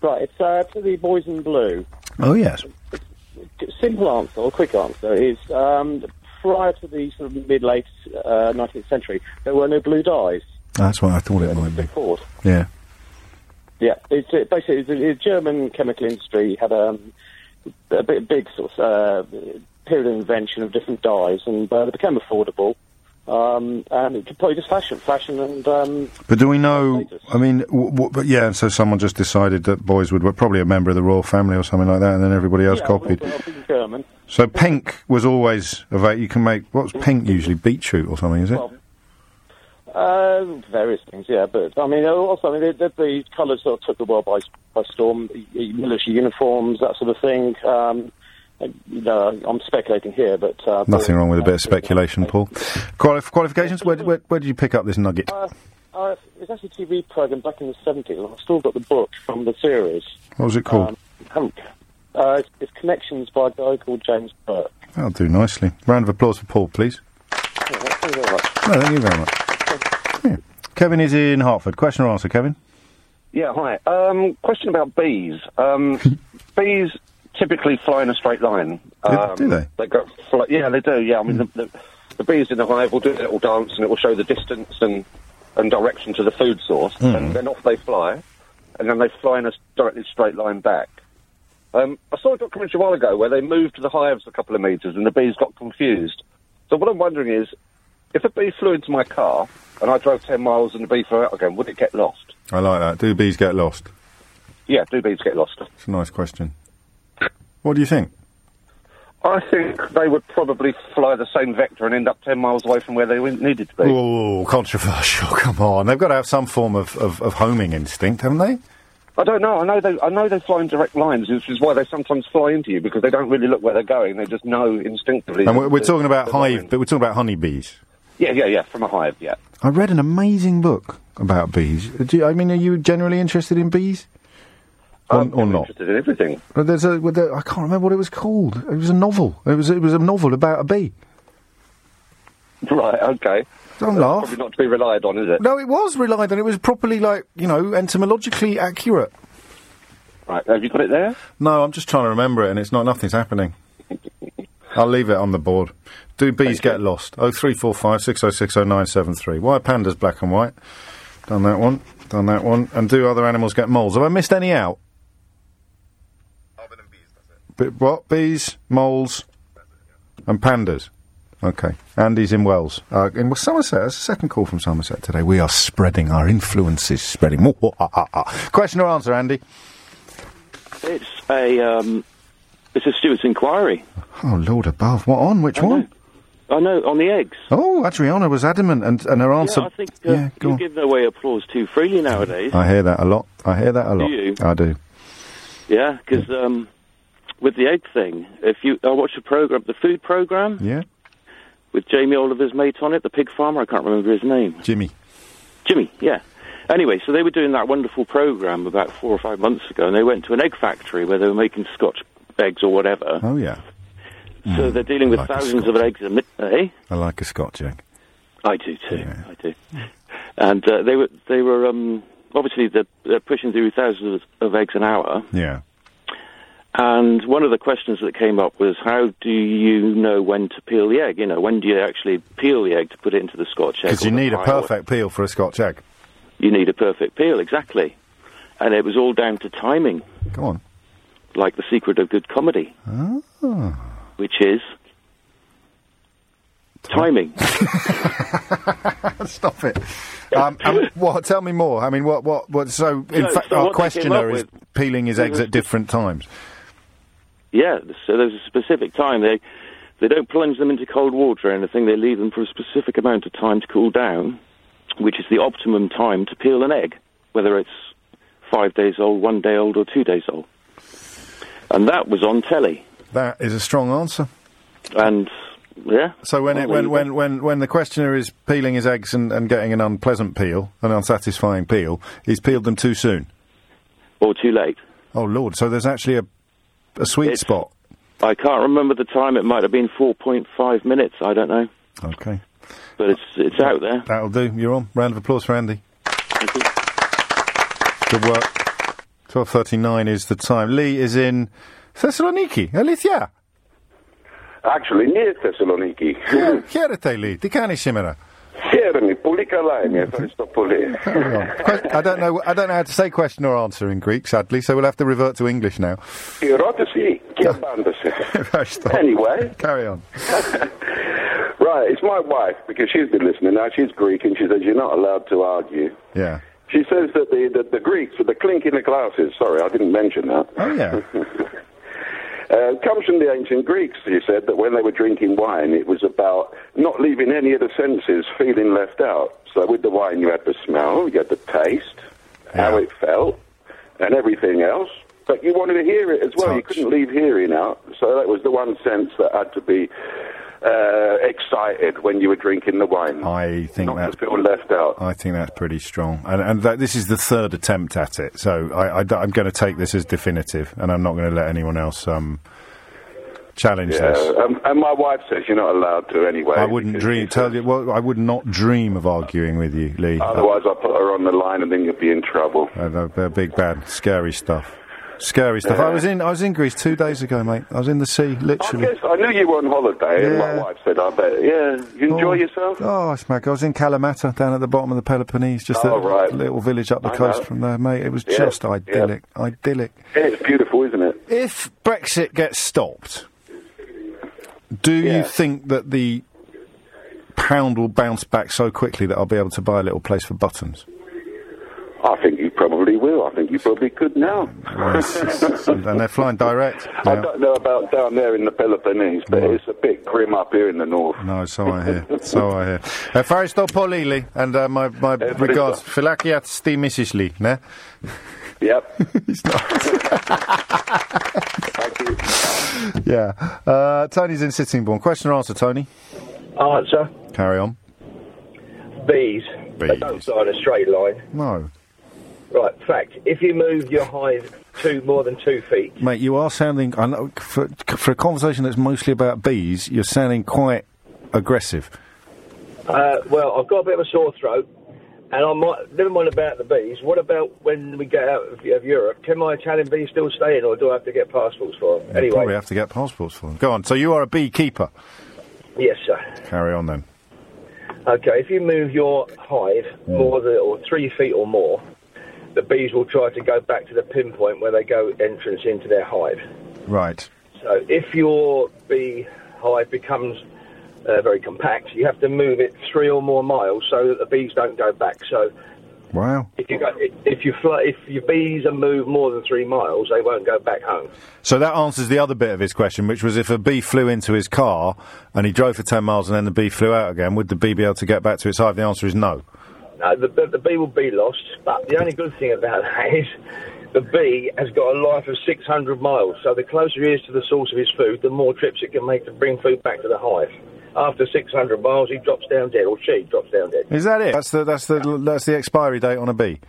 Speaker 14: Right, it's uh, to the boys in blue.
Speaker 2: Oh yes.
Speaker 14: Simple answer, or quick answer, is um, prior to the sort of mid late uh, 19th century, there were no blue dyes.
Speaker 2: That's what I thought it might be.
Speaker 14: Ford.
Speaker 2: Yeah.
Speaker 14: Yeah, it's it, basically the German chemical industry had um, a big, big sort of uh, period of invention of different dyes, and uh, they became affordable. Um, and it could probably just fashion, fashion, and um,
Speaker 2: But do we know? I mean, w- w- but yeah. So someone just decided that boys would were probably a member of the royal family or something like that, and then everybody else
Speaker 14: yeah,
Speaker 2: copied.
Speaker 14: German.
Speaker 2: So pink was always available. You can make what's pink usually beetroot or something, is it?
Speaker 14: Well, Uh, various things, yeah. But I mean, also, I mean, the, the, the colours sort of took the world by by storm. Military uniforms, that sort of thing. Um, and, you know, I'm speculating here, but uh,
Speaker 2: Nothing wrong with a bit of speculation, Paul. Qualif- qualifications? Where, where, where did you pick up this nugget?
Speaker 14: Uh, uh, it's actually a TV program back in the 70s, and I've still got the book from the series.
Speaker 2: What was it called?
Speaker 14: Um, haven't- uh, it's, it's Connections by a guy called James Burke.
Speaker 2: That'll do nicely. Round of applause for Paul, please.
Speaker 14: Yeah, thank you very much.
Speaker 2: No, thank you very much. Yeah. Kevin is in Hartford. Question or answer, Kevin?
Speaker 15: Yeah, hi. Um, question about bees. Um, bees typically fly in a straight line. Um,
Speaker 2: do they?
Speaker 15: They go, fly, yeah, they do. Yeah, I mean, the, the, the bees in the hive will do a little dance, and it will show the distance and and direction to the food source,
Speaker 2: Mm.
Speaker 15: and then off they fly, and then they fly in a directly straight line back. Um, I saw a documentary a while ago where they moved the hives a couple of metres and the bees got confused. So what I'm wondering is, if a bee flew into my car and I drove 10 miles and the bee flew out again, would it get lost?
Speaker 2: I like that. Do bees get lost?
Speaker 15: Yeah, do bees get lost?
Speaker 2: It's a nice question. What do you think?
Speaker 15: I think they would probably fly the same vector and end up 10 miles away from where they needed to be.
Speaker 2: Oh, controversial. Come on. They've got to have some form of, of, of homing instinct, haven't they?
Speaker 15: I don't know. I know they. I know they fly in direct lines, which is why they sometimes fly into you because they don't really look where they're going. They just know instinctively.
Speaker 2: And we're, we're talking about
Speaker 15: they're going.
Speaker 2: hive, but we're talking about honeybees.
Speaker 15: Yeah, yeah, yeah. From a hive. Yeah.
Speaker 2: I read an amazing book about bees. Do you, I mean, are you generally interested in bees? Or, or not?
Speaker 15: Interested in everything.
Speaker 2: There's a, there, I can't remember what it was called. It was a novel. It was it was a novel about a bee.
Speaker 15: Right. Okay.
Speaker 2: Don't
Speaker 15: That's
Speaker 2: laugh.
Speaker 15: Probably not to be relied on, is it?
Speaker 2: No, it was relied on. It was properly, like you know, entomologically accurate.
Speaker 15: Right. Have you got it there?
Speaker 2: No, I'm just trying to remember it, and it's not. Nothing's happening. I'll leave it on the board. Do bees get lost? Oh three four five six oh six oh nine seven three. Why are pandas black and white? Done that one. Done that one. And do other animals get moles? Have I missed any out? But what? Bees, moles, and pandas. Okay. Andy's in Wells. Uh, in Somerset. That's a second call from Somerset today. We are spreading our influences. Spreading. Question or answer, Andy?
Speaker 4: It's a um, it's a steward's inquiry.
Speaker 2: Oh Lord above. What on? Which one?
Speaker 4: I know on the eggs.
Speaker 2: Oh, Adriana was adamant, and, and her answer.
Speaker 4: yeah, I think uh,
Speaker 2: yeah,
Speaker 4: you
Speaker 2: on.
Speaker 4: give away applause too freely nowadays.
Speaker 2: I hear that a lot. I hear that a lot.
Speaker 4: Do you?
Speaker 2: I do.
Speaker 4: Yeah, because um, with the egg thing, if you I watched the program, the food program
Speaker 2: Yeah.
Speaker 4: with Jamie Oliver's mate on it, the pig farmer. I can't remember his name.
Speaker 2: Jimmy.
Speaker 4: Jimmy, yeah. Anyway, so they were doing that wonderful program about four or five months ago, and they went to an egg factory where they were making Scotch eggs or whatever.
Speaker 2: Oh yeah.
Speaker 4: So they're dealing with
Speaker 2: like
Speaker 4: thousands of eggs a minute. Eh?
Speaker 2: I like a Scotch egg.
Speaker 4: I do too. I do. And uh, they were they were um, obviously they're, they're pushing through thousands of eggs an hour.
Speaker 2: Yeah.
Speaker 4: And one of the questions that came up was, how do you know when to peel the egg? You know, when do you actually peel the egg to put it into the Scotch egg?
Speaker 2: Because you need a perfect peel for a Scotch egg.
Speaker 4: You need a perfect peel, exactly. And it was all down to timing,
Speaker 2: Go on.
Speaker 4: like the secret of good comedy,
Speaker 2: Oh.
Speaker 4: which is timing.
Speaker 2: Stop it. Um, what? Tell me more. I mean, what? What? What? So, in
Speaker 4: No,
Speaker 2: fact,
Speaker 4: so
Speaker 2: our
Speaker 4: what they came
Speaker 2: questioner is
Speaker 4: with-
Speaker 2: peeling his eggs at different times.
Speaker 4: Yeah, so there's a specific time. They they don't plunge them into cold water or anything. They leave them for a specific amount of time to cool down, which is the optimum time to peel an egg, whether it's five days old, one day old, or two days old. And that was on telly.
Speaker 2: That is a strong answer.
Speaker 4: And yeah.
Speaker 2: So when it, when, when, when, when the questioner is peeling his eggs and, and getting an unpleasant peel, an unsatisfying peel, he's peeled them too soon.
Speaker 4: Or too late.
Speaker 2: Oh Lord! So there's actually a a sweet
Speaker 4: It's-
Speaker 2: spot.
Speaker 4: I can't remember the time. It might have been 4.5 minutes. I don't know.
Speaker 2: Okay.
Speaker 4: But it's it's out there.
Speaker 2: That'll do. You're on. Round of applause for Andy. Good work. Twelve thirty nine is the time. Lee is in Thessaloniki. Alithia.
Speaker 16: Actually, near Thessaloniki.
Speaker 2: Χαίρετε, Lee. Τι κάνεις σήμερα?
Speaker 16: Χαίρομαι. Πολύ καλά είμαι. Ευχαριστώ πολύ.
Speaker 2: I don't know. I don't know how to say question or answer in Greek, sadly, so we'll have to revert to English now.
Speaker 16: Η ερώτηση και η απάντηση.
Speaker 2: Ευχαριστώ.
Speaker 16: Anyway.
Speaker 2: Carry on.
Speaker 16: right, it's my wife because she's been listening now. She's Greek and she says you're not allowed to argue.
Speaker 2: Yeah.
Speaker 16: She says that the, the, the Greeks are the clink in the glasses. Sorry, I didn't mention that.
Speaker 2: Oh yeah.
Speaker 16: Uh, comes from the ancient Greeks, she said, that when they were drinking wine, it was about not leaving any of the senses feeling left out. So with the wine, you had the smell, you had the taste, how it felt, and everything else. But you wanted to hear it as well. You couldn't leave hearing out. So that was the one sense that had to be uh, excited when you were drinking the wine.
Speaker 2: I think
Speaker 16: not
Speaker 2: that's
Speaker 16: to feel left out.
Speaker 2: I think that's pretty strong, and and that, this is the third attempt at it. So I, am going to take this as definitive, and I'm not going to let anyone else um, challenge
Speaker 16: Yeah,
Speaker 2: this.
Speaker 16: um, and my wife says you're not allowed to anyway.
Speaker 2: I wouldn't dream. Tell you, well, I would not dream of arguing with you, Lee.
Speaker 16: Otherwise, I'll put her on the line and then you'll be in trouble.
Speaker 2: Uh, they're big, bad, scary stuff. Scary stuff.
Speaker 16: Yeah.
Speaker 2: I was in I was in Greece two days ago, mate. I was in the sea,
Speaker 16: I
Speaker 2: literally.
Speaker 16: guess I knew you were on holiday, and my wife said, "I bet, yeah, you oh. enjoy
Speaker 2: Oh.
Speaker 16: yourself."
Speaker 2: Oh, smack! I was in Kalamata, down at the bottom of the Peloponnese, just
Speaker 16: Oh,
Speaker 2: a
Speaker 16: right.
Speaker 2: little village up the
Speaker 16: I
Speaker 2: coast
Speaker 16: know.
Speaker 2: from there, mate. It was
Speaker 16: Yeah,
Speaker 2: just idyllic, idyllic.
Speaker 16: Yeah, it's beautiful, isn't it?
Speaker 2: If Brexit gets stopped, do you think that the pound will bounce back so quickly that I'll be able to buy a little place for buttons?
Speaker 16: I think you probably will. I think you probably could now.
Speaker 2: and they're flying direct.
Speaker 16: I
Speaker 2: Yeah.
Speaker 16: don't know about down there in the Peloponnese, but it's a bit grim up here in the north.
Speaker 2: No, so I hear. so I hear. Ευχαριστώ πολύ, Lee, and uh, my, my regards. Φιλάκια στη Mrs. Lee, ναι.
Speaker 16: Yep.
Speaker 2: Yeah. Uh, Tony's in Sittingbourne. Question or answer, Tony?
Speaker 17: Answer.
Speaker 2: Carry on.
Speaker 17: Bees. They don't fly in a straight line.
Speaker 2: No.
Speaker 17: Right, fact. If you move your hive two more than two feet,
Speaker 2: Mate, you are sounding, I know, for, for a conversation that's mostly about bees, you're sounding quite aggressive.
Speaker 17: uh, well, I've got a bit of a sore throat, and I might never mind about the bees. What about when we get out of, of Europe? Can my Italian bees still stay in, or do I have to get passports for them?
Speaker 2: You
Speaker 17: Anyway,
Speaker 2: probably have to get passports for them. Go on. So you are a beekeeper.
Speaker 17: yes, sir.
Speaker 2: Carry on then.
Speaker 17: Okay, if you move your hive more than or three feet or more, the bees will try to go back to the pinpoint where they go entrance into their hive.
Speaker 2: Right.
Speaker 17: So if your bee hive becomes uh, very compact, you have to move it three or more miles so that the bees don't go back. So
Speaker 2: Wow.
Speaker 17: if you go, if you fly, if your bees are moved more than three miles, they won't go back home.
Speaker 2: So that answers the other bit of his question, which was if a bee flew into his car and he drove for 10 miles and then the bee flew out again, would the bee be able to get back to its hive? The answer is no.
Speaker 17: No, the, the, the bee will be lost, but the only good thing about that is the bee has got a life of 600 miles. So the closer he is to the source of his food, the more trips it can make to bring food back to the hive. After 600 miles, he drops down dead, or she drops down dead.
Speaker 2: Is that it? That's the, that's the, that's the expiry date on a bee.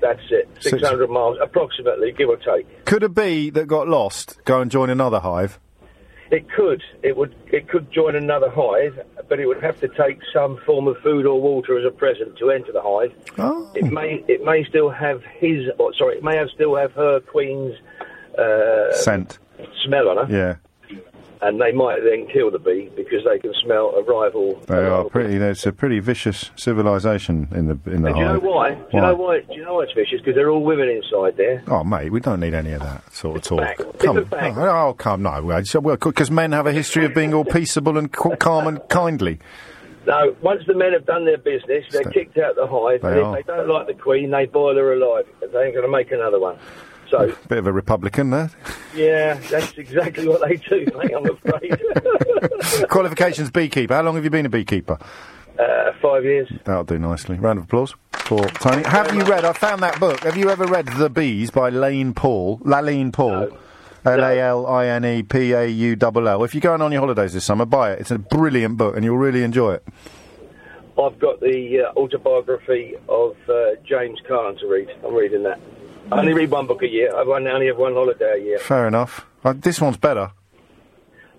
Speaker 17: That's it.
Speaker 2: Six-
Speaker 17: 600 miles, approximately, give or take.
Speaker 2: Could a bee that got lost go and join another hive?
Speaker 17: It could. It would. It could join another hive, but it would have to take some form of food or water as a present to enter the hive.
Speaker 2: Oh.
Speaker 17: It may. It may still have his. Or, sorry, it may have still have her queen's uh,
Speaker 2: Scent.
Speaker 17: smell on her,
Speaker 2: Yeah.
Speaker 17: And they might then kill the bee because they can smell a rival.
Speaker 2: They are pretty. It's a pretty vicious civilization in the in the
Speaker 17: And do you know
Speaker 2: hive.
Speaker 17: why? Do you know why? Do you know why it's vicious? Because they're all women inside there.
Speaker 2: Oh, mate, we don't need any of that sort of talk.
Speaker 17: It's
Speaker 2: Come,
Speaker 17: a
Speaker 2: oh, oh, come, no, because men have a history of being all peaceable and calm and kindly.
Speaker 17: No, once the men have done their business, they're kicked out the hive.
Speaker 2: They
Speaker 17: and
Speaker 2: are.
Speaker 17: if they don't like the queen, they boil her alive. They ain't going to make another one. So,
Speaker 2: Bit of a Republican there.
Speaker 17: yeah, that's exactly what they do, mate, I'm afraid.
Speaker 2: Qualifications beekeeper. How long have you been a beekeeper?
Speaker 17: uh, five years.
Speaker 2: That'll do nicely. Round of applause for Tony. Have you read? I found that book. Have you ever read The Bees by Lane Paul? Laline Paul. L A L I N E P A U L L. If you're going on your holidays this summer, buy it. It's a brilliant book, and you'll really enjoy it.
Speaker 17: I've got the uh, autobiography of uh, James Caan to read. I'm reading that. I only read one book a year. I've only only have one holiday a year.
Speaker 2: Fair enough. Uh, this one's better.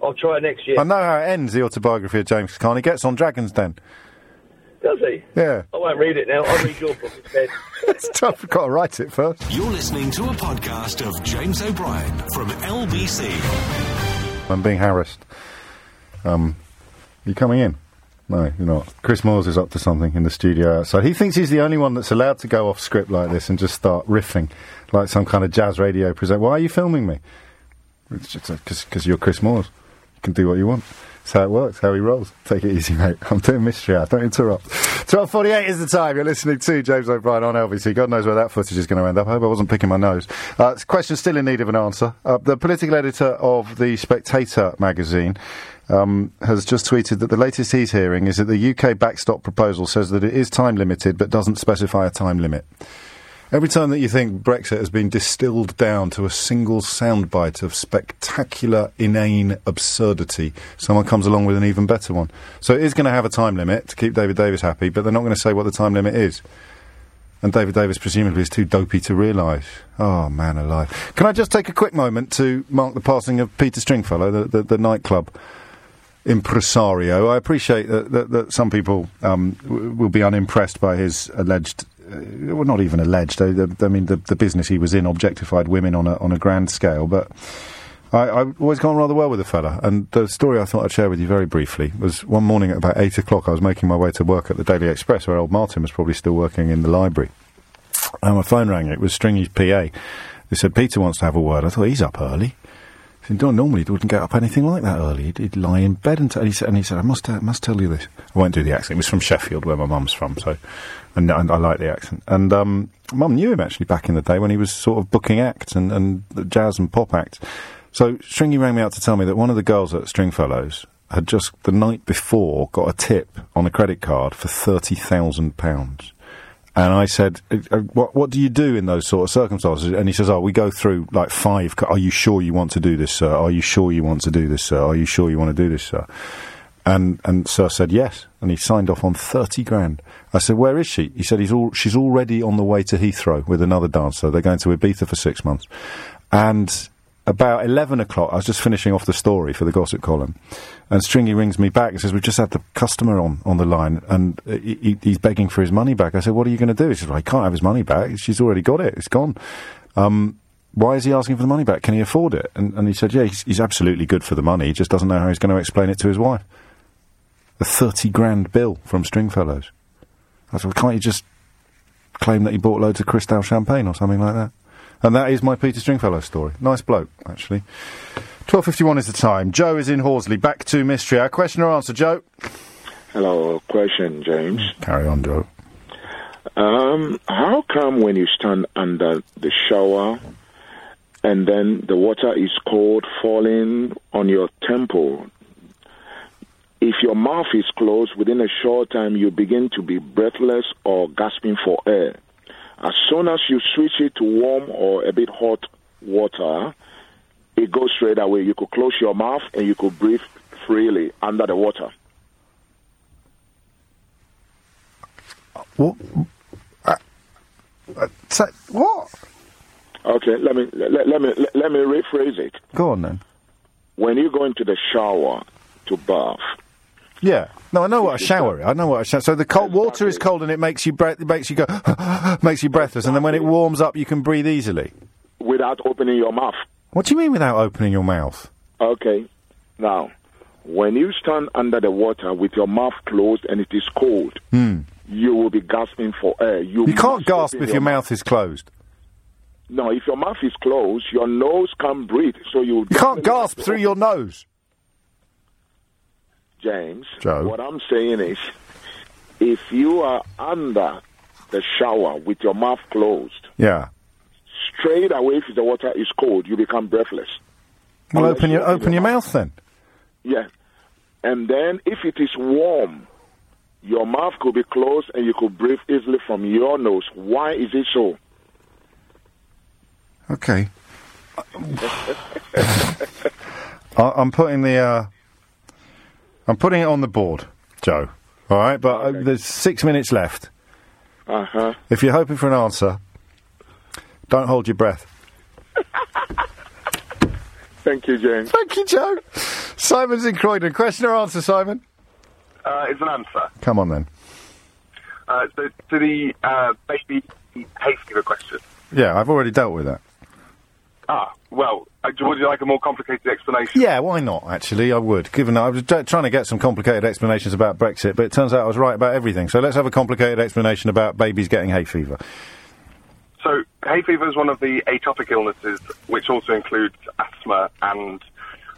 Speaker 17: I'll try it next year.
Speaker 2: I know how it ends. The autobiography of James Caan. He gets on Dragon's Den.
Speaker 17: Does he?
Speaker 2: Yeah.
Speaker 17: I won't read it now. I'll read your book instead.
Speaker 2: it's tough. I've got to write it first.
Speaker 1: You're listening to a podcast of James O'Brien from LBC.
Speaker 2: I'm being harassed. Um, you coming in? No, you're not. Chris Moores is up to something in the studio outside. He thinks he's the only one that's allowed to go off script like this and just start riffing like some kind of jazz radio presenter. Why are you filming me? Because you're Chris Moores. You can do what you want. That's how it works, how he rolls. Take it easy, mate. I'm doing mystery hour. Don't interrupt. 12.48 is the time. You're listening to James O'Brien on LBC. God knows where that footage is going to end up. I hope I wasn't picking my nose. Uh, question still in need of an answer. Uh, the political editor of the Spectator magazine um, has just tweeted that the latest he's hearing is that the UK backstop proposal says that it is time limited but doesn't specify a time limit. Every time that you think Brexit has been distilled down to a single soundbite of spectacular, inane absurdity, someone comes along with an even better one. So it is going to have a time limit to keep David Davis happy, but they're not going to say what the time limit is. And David Davis presumably is too dopey to realise. Oh, man alive. Can I just take a quick moment to mark the passing of Peter Stringfellow, the, the, the nightclub impresario. I appreciate that, that, that some people um, w- will be unimpressed by his alleged uh, well, not even alleged. uh, the- I mean, the, the business he was in objectified women on a on a grand scale, but. I, I've always gone rather well with the fella, and the story I thought I'd share with you very briefly was one morning at about eight o'clock. I was making my way to work at the Daily Express, where old Martin was probably still working in the library. And my phone rang. It was Stringy's PA. They said Peter wants to have a word. I thought he's up early. He said, "Don't- normally he wouldn't get up anything like that early. He'd, he'd lie in bed and, t- and he said, and he said, I must, uh, must tell you this. I won't do the accent. It was from Sheffield, where my mum's from, so and, and I like the accent. And um, mum knew him actually back in the day when he was sort of booking acts and, and jazz and pop acts. So Stringy rang me out to tell me that one of the girls at Stringfellows had just the night before got a tip on a credit card for thirty thousand pounds. And I said, uh, uh, "What what do you do in those sort of circumstances?" And he says, "Oh, we go through like five. Are you sure you want to do this, sir? Are you sure you want to do this, sir? Are you sure you want to do this, sir?" And and Sir said yes, and he signed off on thirty grand. I said, "Where is she?" He said, "He's all she's already on the way to Heathrow with another dancer. They're going to Ibiza for six months." And about eleven o'clock, I was just finishing off the story for the gossip column, and Stringy rings me back and says, "We've just had the customer on on the line, and uh, he, he- he's begging for his money back." I said, "What are you going to do?" He said, well, "He can't have his money back. She's already got it. It's gone." Um, why is he asking for the money back? Can he afford it? And, and he said, "Yeah, he's, he's absolutely good for the money. He just doesn't know how he's going to explain it to his wife." A thirty grand bill from Stringfellows. I said, well, "Can't you just claim that he bought loads of Cristal champagne or something like that?" And that is my Peter Stringfellow story. Nice bloke, actually. 12.51 is the time. Joe is in Horsley. Back to mystery. Our question or answer, Joe?
Speaker 18: Hello, question, James.
Speaker 2: Carry on, Joe.
Speaker 18: Um, how come when you stand under the shower and then the water is cold falling on your temple, if your mouth is closed within a short time, you begin to be breathless or gasping for air. As soon as you switch it to warm or a bit hot water, it goes straight away. You could close your mouth and you could breathe freely under the water.
Speaker 2: What? Uh, uh, what?
Speaker 18: Okay, let me let, let me let, let me rephrase it.
Speaker 2: Go on then.
Speaker 18: When you go into the shower to bath,
Speaker 2: Yeah. No, I know what a shower is. I know what a shower. So the cold water is cold and it makes you breath. It makes you go. makes you breathless, and then when it warms up, you can breathe easily.
Speaker 18: without opening your mouth.
Speaker 2: What do you mean without opening your mouth?
Speaker 18: Okay. Now, when you stand under the water with your mouth closed and it is cold,
Speaker 2: Hmm.
Speaker 18: you will be gasping for air. You,
Speaker 2: You can't gasp if your mouth is closed.
Speaker 18: No, if your mouth is closed, your nose can't breathe. So you.
Speaker 2: You can't gasp through your nose.
Speaker 18: James.
Speaker 2: Joe.
Speaker 18: What I'm saying is, if you are under the shower with your mouth closed,
Speaker 2: Yeah.
Speaker 18: straight away if the water is cold, you become breathless.
Speaker 2: Well,
Speaker 18: Unless
Speaker 2: open your open your mouth then.
Speaker 18: Yeah. And then if it is warm, your mouth could be closed and you could breathe easily from your nose. Why is it so?
Speaker 2: Okay. I, I'm putting the. Uh, I'm putting it on the board, Joe. All right, but uh, there's six minutes left.
Speaker 18: Uh huh.
Speaker 2: If you're hoping for an answer, don't hold your breath.
Speaker 18: Thank you, James.
Speaker 2: Thank you, Joe. Simon's in Croydon. Question or answer, Simon?
Speaker 19: Uh, it's an answer.
Speaker 2: Come on then.
Speaker 19: Uh, so to the uh, baby hay fever question.
Speaker 2: Yeah, I've already dealt with that.
Speaker 19: Ah, well, uh, would you like a more complicated explanation?
Speaker 2: Yeah, why not? Actually, I would. Given that I was t- trying to get some complicated explanations about Brexit, but it turns out I was right about everything. So let's have a complicated explanation about babies getting hay fever.
Speaker 19: So hay fever is one of the atopic illnesses, which also includes asthma and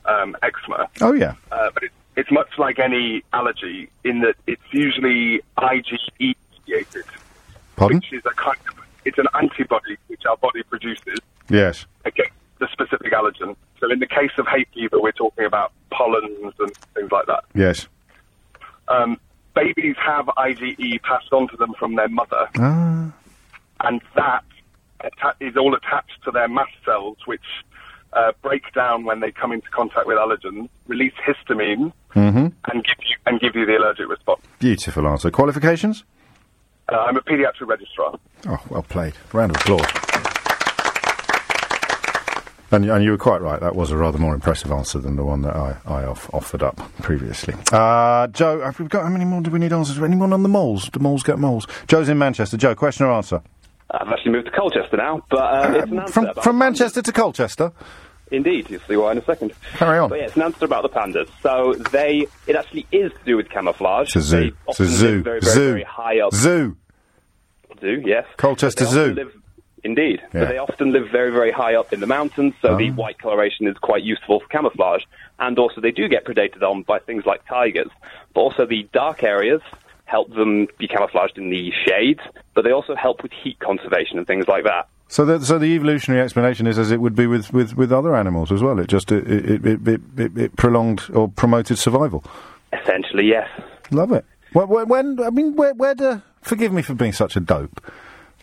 Speaker 19: um, eczema.
Speaker 2: Oh yeah.
Speaker 19: Uh, but it, it's much like any allergy in that it's usually IgE mediated,
Speaker 2: Pardon?
Speaker 19: which is a kind of it's an antibody which our body produces
Speaker 2: Yes.
Speaker 19: against the specific allergen. So in the case of hay fever, we're talking about pollens and things like that.
Speaker 2: Yes.
Speaker 19: Um, babies have IgE passed on to them from their mother,
Speaker 2: Ah.
Speaker 19: and that atta- is all attached to their mast cells, which uh, break down when they come into contact with allergens, release histamine,
Speaker 2: Mm-hmm.
Speaker 19: and give you and give you the allergic response.
Speaker 2: Beautiful answer. Qualifications?
Speaker 19: Uh, I'm a paediatric registrar.
Speaker 2: Oh, well played. Round of applause. And, and you were quite right. That was a rather more impressive answer than the one that I, I off, offered up previously. Uh, Joe, have we got how many more do we need answers? Anyone on the moles? Do moles get moles? Joe's in Manchester. Joe, question or answer?
Speaker 20: I've actually moved to Colchester now, but uh, it's an
Speaker 2: From from Manchester to Colchester.
Speaker 20: Indeed, you'll see why in a second.
Speaker 2: Carry on.
Speaker 20: But yeah, it's an answer about the pandas. So they, it actually is to do with camouflage.
Speaker 2: It's a zoo. It's a zoo.
Speaker 20: very, very,
Speaker 2: Zoo.
Speaker 20: very high up.
Speaker 2: Zoo.
Speaker 20: Zoo, yes.
Speaker 2: Colchester Zoo.
Speaker 20: Indeed.
Speaker 2: Yeah.
Speaker 20: But they often live very, very high up in the mountains, so the
Speaker 2: Oh.
Speaker 20: white coloration is quite useful for camouflage. And also, they do get predated on by things like tigers. But also, the dark areas help them be camouflaged in the shades, but they also help with heat conservation and things like that.
Speaker 2: So, the, so the evolutionary explanation is as it would be with, with, with other animals as well. It just it it, it, it, it, it prolonged or promoted survival.
Speaker 20: Essentially, yes.
Speaker 2: Love it. When, when I mean, where, where do? Forgive me for being such a dope.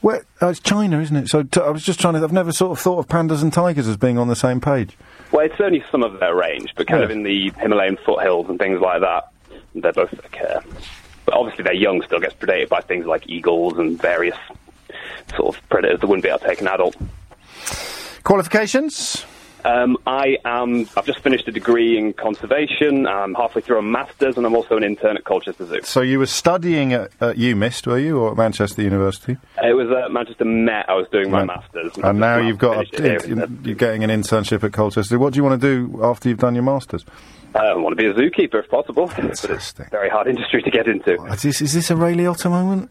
Speaker 2: Where? Oh, uh, it's China, isn't it? So t- I was just trying to. I've never sort of thought of pandas and tigers as being on the same page.
Speaker 20: Well, it's only some of their range, but kind
Speaker 2: Yeah.
Speaker 20: of in the Himalayan foothills and things like that, they're both occur. But obviously, their young still gets predated by things like eagles and various sort of predators that wouldn't be able to take an adult.
Speaker 2: Qualifications?
Speaker 20: Um, I am. I've just finished a degree in conservation. I'm halfway through a master's, and I'm also an intern at Colchester Zoo.
Speaker 2: So you were studying at, at UMIST, were you, or at Manchester University?
Speaker 20: Uh, it was at Manchester Met. I was doing my master's,
Speaker 2: And now you've got a,
Speaker 20: here.
Speaker 2: you're getting an internship at Colchester. What do you want to do after you've done your masters?
Speaker 20: Uh, I want to be a zookeeper if possible, a very hard industry to get into.
Speaker 2: Is this, is this a Ray Liotta moment?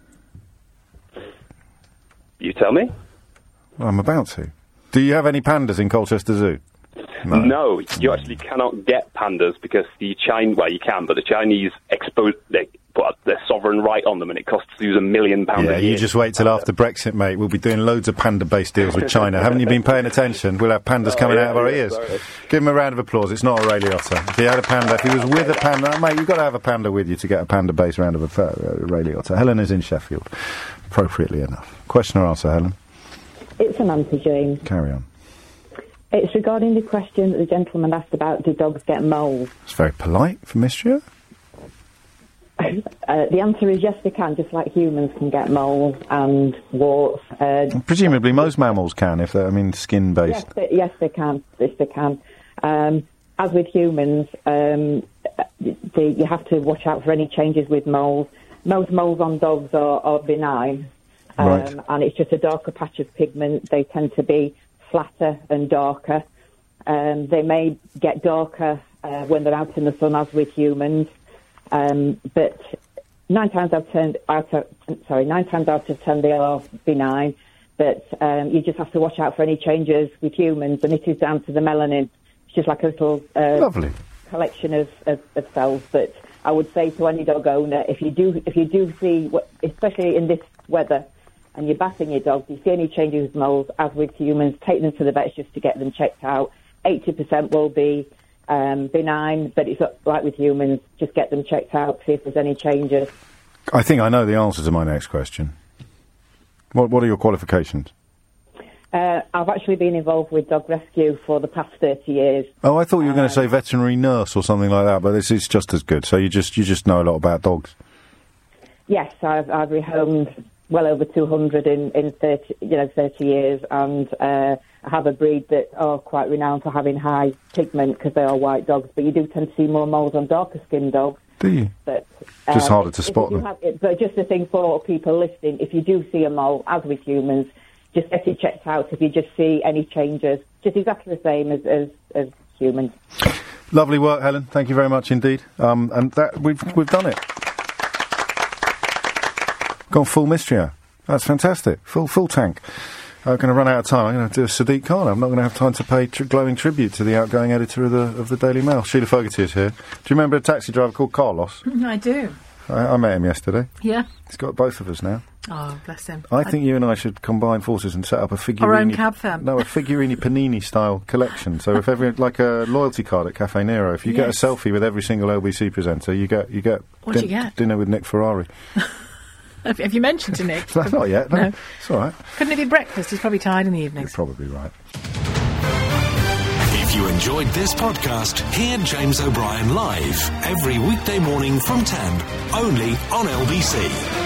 Speaker 20: You tell me.
Speaker 2: Well, I'm about to. Do you have any pandas in Colchester Zoo?
Speaker 20: No. you actually cannot get pandas because the Chinese, well, you can, but the Chinese expose, they put their sovereign right on them and it costs you a million pounds
Speaker 2: Yeah,
Speaker 20: a year.
Speaker 2: you just wait till after Brexit, mate. We'll be doing loads of panda-based deals with China. Haven't you been paying attention? We'll have pandas
Speaker 20: Oh,
Speaker 2: coming
Speaker 20: yeah,
Speaker 2: out of our
Speaker 20: yeah,
Speaker 2: ears.
Speaker 20: sorry.
Speaker 2: Give him a round of applause. It's not a Ray Liotta. If he had a panda, if he was with a panda, mate, you've got to have a panda with you to get a panda-based round of a uh, Ray Liotta. Helen is in Sheffield, appropriately enough. Question or answer, Helen?
Speaker 21: It's Samantha James.
Speaker 2: Carry on.
Speaker 21: It's regarding the question that the gentleman asked about do dogs get moles?
Speaker 2: It's very polite for Mistria.
Speaker 21: Uh, the answer is yes, they can, just like humans can get moles and warts. Uh,
Speaker 2: Presumably, most mammals can, if they're, I mean, skin-based.
Speaker 21: yes, they, yes, they can. Yes, they can. Um, as with humans, um, they, you have to watch out for any changes with moles. Most moles on dogs are, are benign, um,
Speaker 22: Right.
Speaker 21: and it's just a darker patch of pigment. They tend to be flatter and darker. Um, they may get darker uh, when they're out in the sun, as with humans. Um, but nine times out of ten, out of, sorry, nine times out of ten they are benign. But um, you just have to watch out for any changes with humans, and it is down to the melanin. It's just like a little uh,
Speaker 2: Lovely.
Speaker 21: collection of, of, of cells. But I would say to any dog owner, if you do, if you do see, especially in this weather, and you're bathing your dog, if you see any changes with moles, as with humans, take them to the vets just to get them checked out. 80% will be um, benign, but it's like with humans, just get them checked out, see if there's any changes.
Speaker 2: I think I know the answer to my next question. What, what are your qualifications?
Speaker 21: Uh, I've actually been involved with dog rescue for the past 30 years.
Speaker 2: Oh, I thought you were going to say veterinary nurse or something like that, but this is just as good. So you just you just know a lot about dogs.
Speaker 21: Yes, I've, I've rehomed well over 200 in, in 30, you know, 30 years, and uh, I have a breed that are quite renowned for having high pigment because they are white dogs, but you do tend to see more moles on darker skinned dogs.
Speaker 2: Do you?
Speaker 21: But,
Speaker 2: Just
Speaker 21: um,
Speaker 2: harder to spot them.
Speaker 21: it- but just a thing for people listening, if you do see a mole, as with humans, just get it checked out if you just see any changes, just exactly the same as, as, as humans.
Speaker 2: Lovely work, Helen. Thank you very much indeed. Um, and that we've we've done it. Gone full Mistria. That's fantastic. Full full tank. I'm going to run out of time. I'm going to do a Sadiq Khan. I'm not going to have time to pay tr- glowing tribute to the outgoing editor of the of the Daily Mail. Shelagh Fogarty is here. Do you remember a taxi driver called Carlos?
Speaker 23: Mm, I do.
Speaker 2: I, I met him yesterday.
Speaker 23: Yeah.
Speaker 2: He's got both of us now.
Speaker 23: Oh, bless him.
Speaker 2: I think you and I should combine forces and set up a figurine.
Speaker 23: Our own cab firm.
Speaker 2: No, a figurini panini style collection. So if every like a loyalty card at Caffè Nero, if you get a selfie with every single LBC presenter, you get you get
Speaker 23: do you get?
Speaker 2: dinner with Nick Ferrari.
Speaker 23: Have, have you mentioned to Nick?
Speaker 2: Not yet. No,
Speaker 23: No.
Speaker 2: it's all right.
Speaker 23: Couldn't it be breakfast? He's probably tired in the evenings.
Speaker 2: You're probably right.
Speaker 1: If you enjoyed this podcast, hear James O'Brien live every weekday morning from 10, only on LBC.